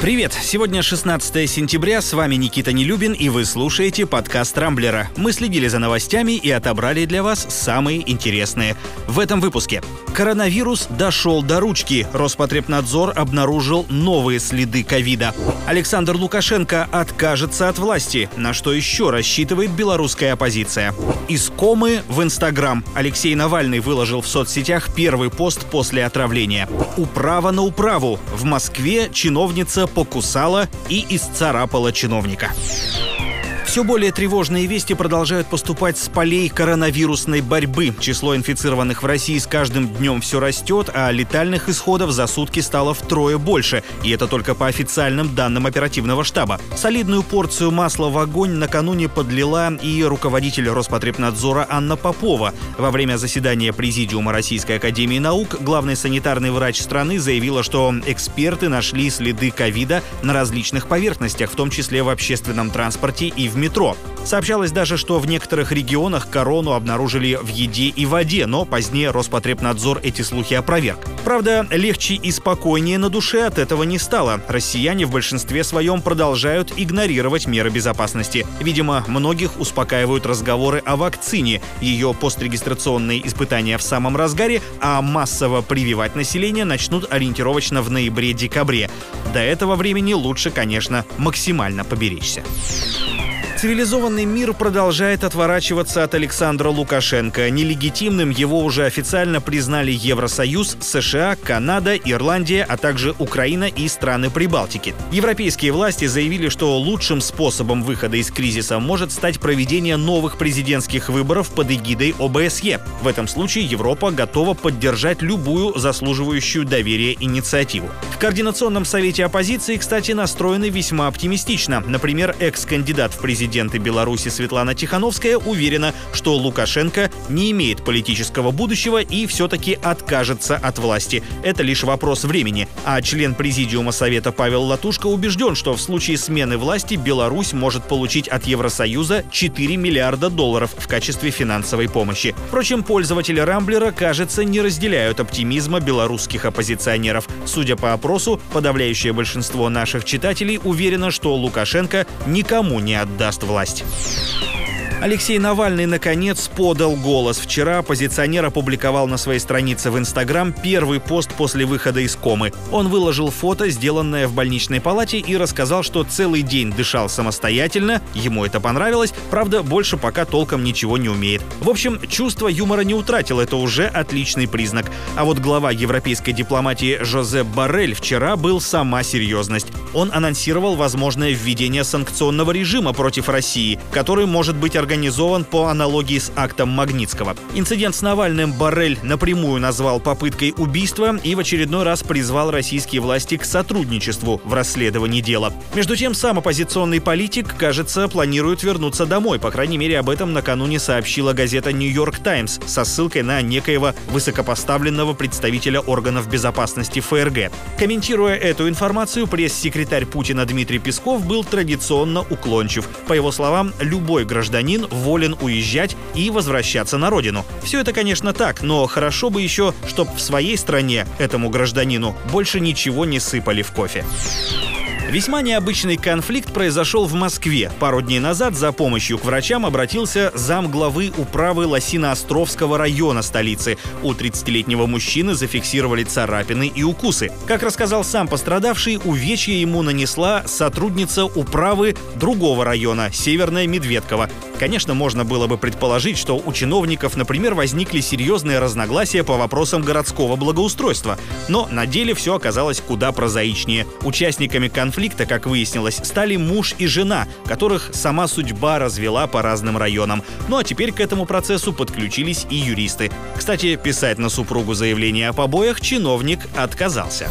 Привет! Сегодня 16 сентября, с вами Никита Нелюбин, и вы слушаете подкаст «Рамблера». Мы следили за новостями и отобрали для вас самые интересные. В этом выпуске. Коронавирус дошел до ручки. Роспотребнадзор обнаружил новые следы ковида. Александр Лукашенко откажется от власти. На что еще рассчитывает белорусская оппозиция? Из комы в Инстаграм. Алексей Навальный выложил в соцсетях первый пост после отравления. Управа на управу. В Москве чиновница покусала и исцарапала чиновника. Все более тревожные вести продолжают поступать с полей коронавирусной борьбы. Число инфицированных в России с каждым днем все растет, а летальных исходов за сутки стало втрое больше. И это только по официальным данным оперативного штаба. Солидную порцию масла в огонь накануне подлила и руководитель Роспотребнадзора Анна Попова. Во время заседания Президиума Российской Академии Наук главный санитарный врач страны заявила, что эксперты нашли следы ковида на различных поверхностях, в том числе в общественном транспорте и в метро. Сообщалось даже, что в некоторых регионах корону обнаружили в еде и воде, но позднее Роспотребнадзор эти слухи опроверг. Правда, легче и спокойнее на душе от этого не стало. Россияне в большинстве своем продолжают игнорировать меры безопасности. Видимо, многих успокаивают разговоры о вакцине. Ее пострегистрационные испытания в самом разгаре, а массово прививать население начнут ориентировочно в ноябре-декабре. До этого времени лучше, конечно, максимально поберечься. Цивилизованный мир продолжает отворачиваться от Александра Лукашенко. Нелегитимным его уже официально признали Евросоюз, США, Канада, Ирландия, а также Украина и страны Прибалтики. Европейские власти заявили, что лучшим способом выхода из кризиса может стать проведение новых президентских выборов под эгидой ОБСЕ. В этом случае Европа готова поддержать любую заслуживающую доверия инициативу. В Координационном совете оппозиции, кстати, настроены весьма оптимистично. Например, экс-кандидат в президенты президента Беларуси Светлана Тихановская уверена, что Лукашенко не имеет политического будущего и все-таки откажется от власти. Это лишь вопрос времени. А член Президиума Совета Павел Латушко убежден, что в случае смены власти Беларусь может получить от Евросоюза 4 миллиарда долларов в качестве финансовой помощи. Впрочем, пользователи Рамблера, кажется, не разделяют оптимизма белорусских оппозиционеров. Судя по опросу, подавляющее большинство наших читателей уверено, что Лукашенко никому не отдаст даст власть. Алексей Навальный, наконец, подал голос. Вчера оппозиционер опубликовал на своей странице в Инстаграм первый пост после выхода из комы. Он выложил фото, сделанное в больничной палате, и рассказал, что целый день дышал самостоятельно, ему это понравилось, правда, больше пока толком ничего не умеет. В общем, чувство юмора не утратил, это уже отличный признак. А вот глава европейской дипломатии Жозеп Барель вчера был сама серьезность. Он анонсировал возможное введение санкционного режима против России, который может быть организован организован по аналогии с актом Магнитского. Инцидент с Навальным Барель напрямую назвал попыткой убийства и в очередной раз призвал российские власти к сотрудничеству в расследовании дела. Между тем, сам оппозиционный политик, кажется, планирует вернуться домой. По крайней мере, об этом накануне сообщила газета «Нью-Йорк Таймс» со ссылкой на некоего высокопоставленного представителя органов безопасности ФРГ. Комментируя эту информацию, пресс-секретарь Путина Дмитрий Песков был традиционно уклончив. По его словам, любой гражданин гражданин волен уезжать и возвращаться на родину. Все это, конечно, так, но хорошо бы еще, чтобы в своей стране этому гражданину больше ничего не сыпали в кофе. Весьма необычный конфликт произошел в Москве. Пару дней назад за помощью к врачам обратился зам главы управы Лосино-Островского района столицы. У 30-летнего мужчины зафиксировали царапины и укусы. Как рассказал сам пострадавший, увечья ему нанесла сотрудница управы другого района, Северная Медведково. Конечно, можно было бы предположить, что у чиновников, например, возникли серьезные разногласия по вопросам городского благоустройства. Но на деле все оказалось куда прозаичнее. Участниками конфликта, как выяснилось, стали муж и жена, которых сама судьба развела по разным районам. Ну а теперь к этому процессу подключились и юристы. Кстати, писать на супругу заявление о побоях чиновник отказался.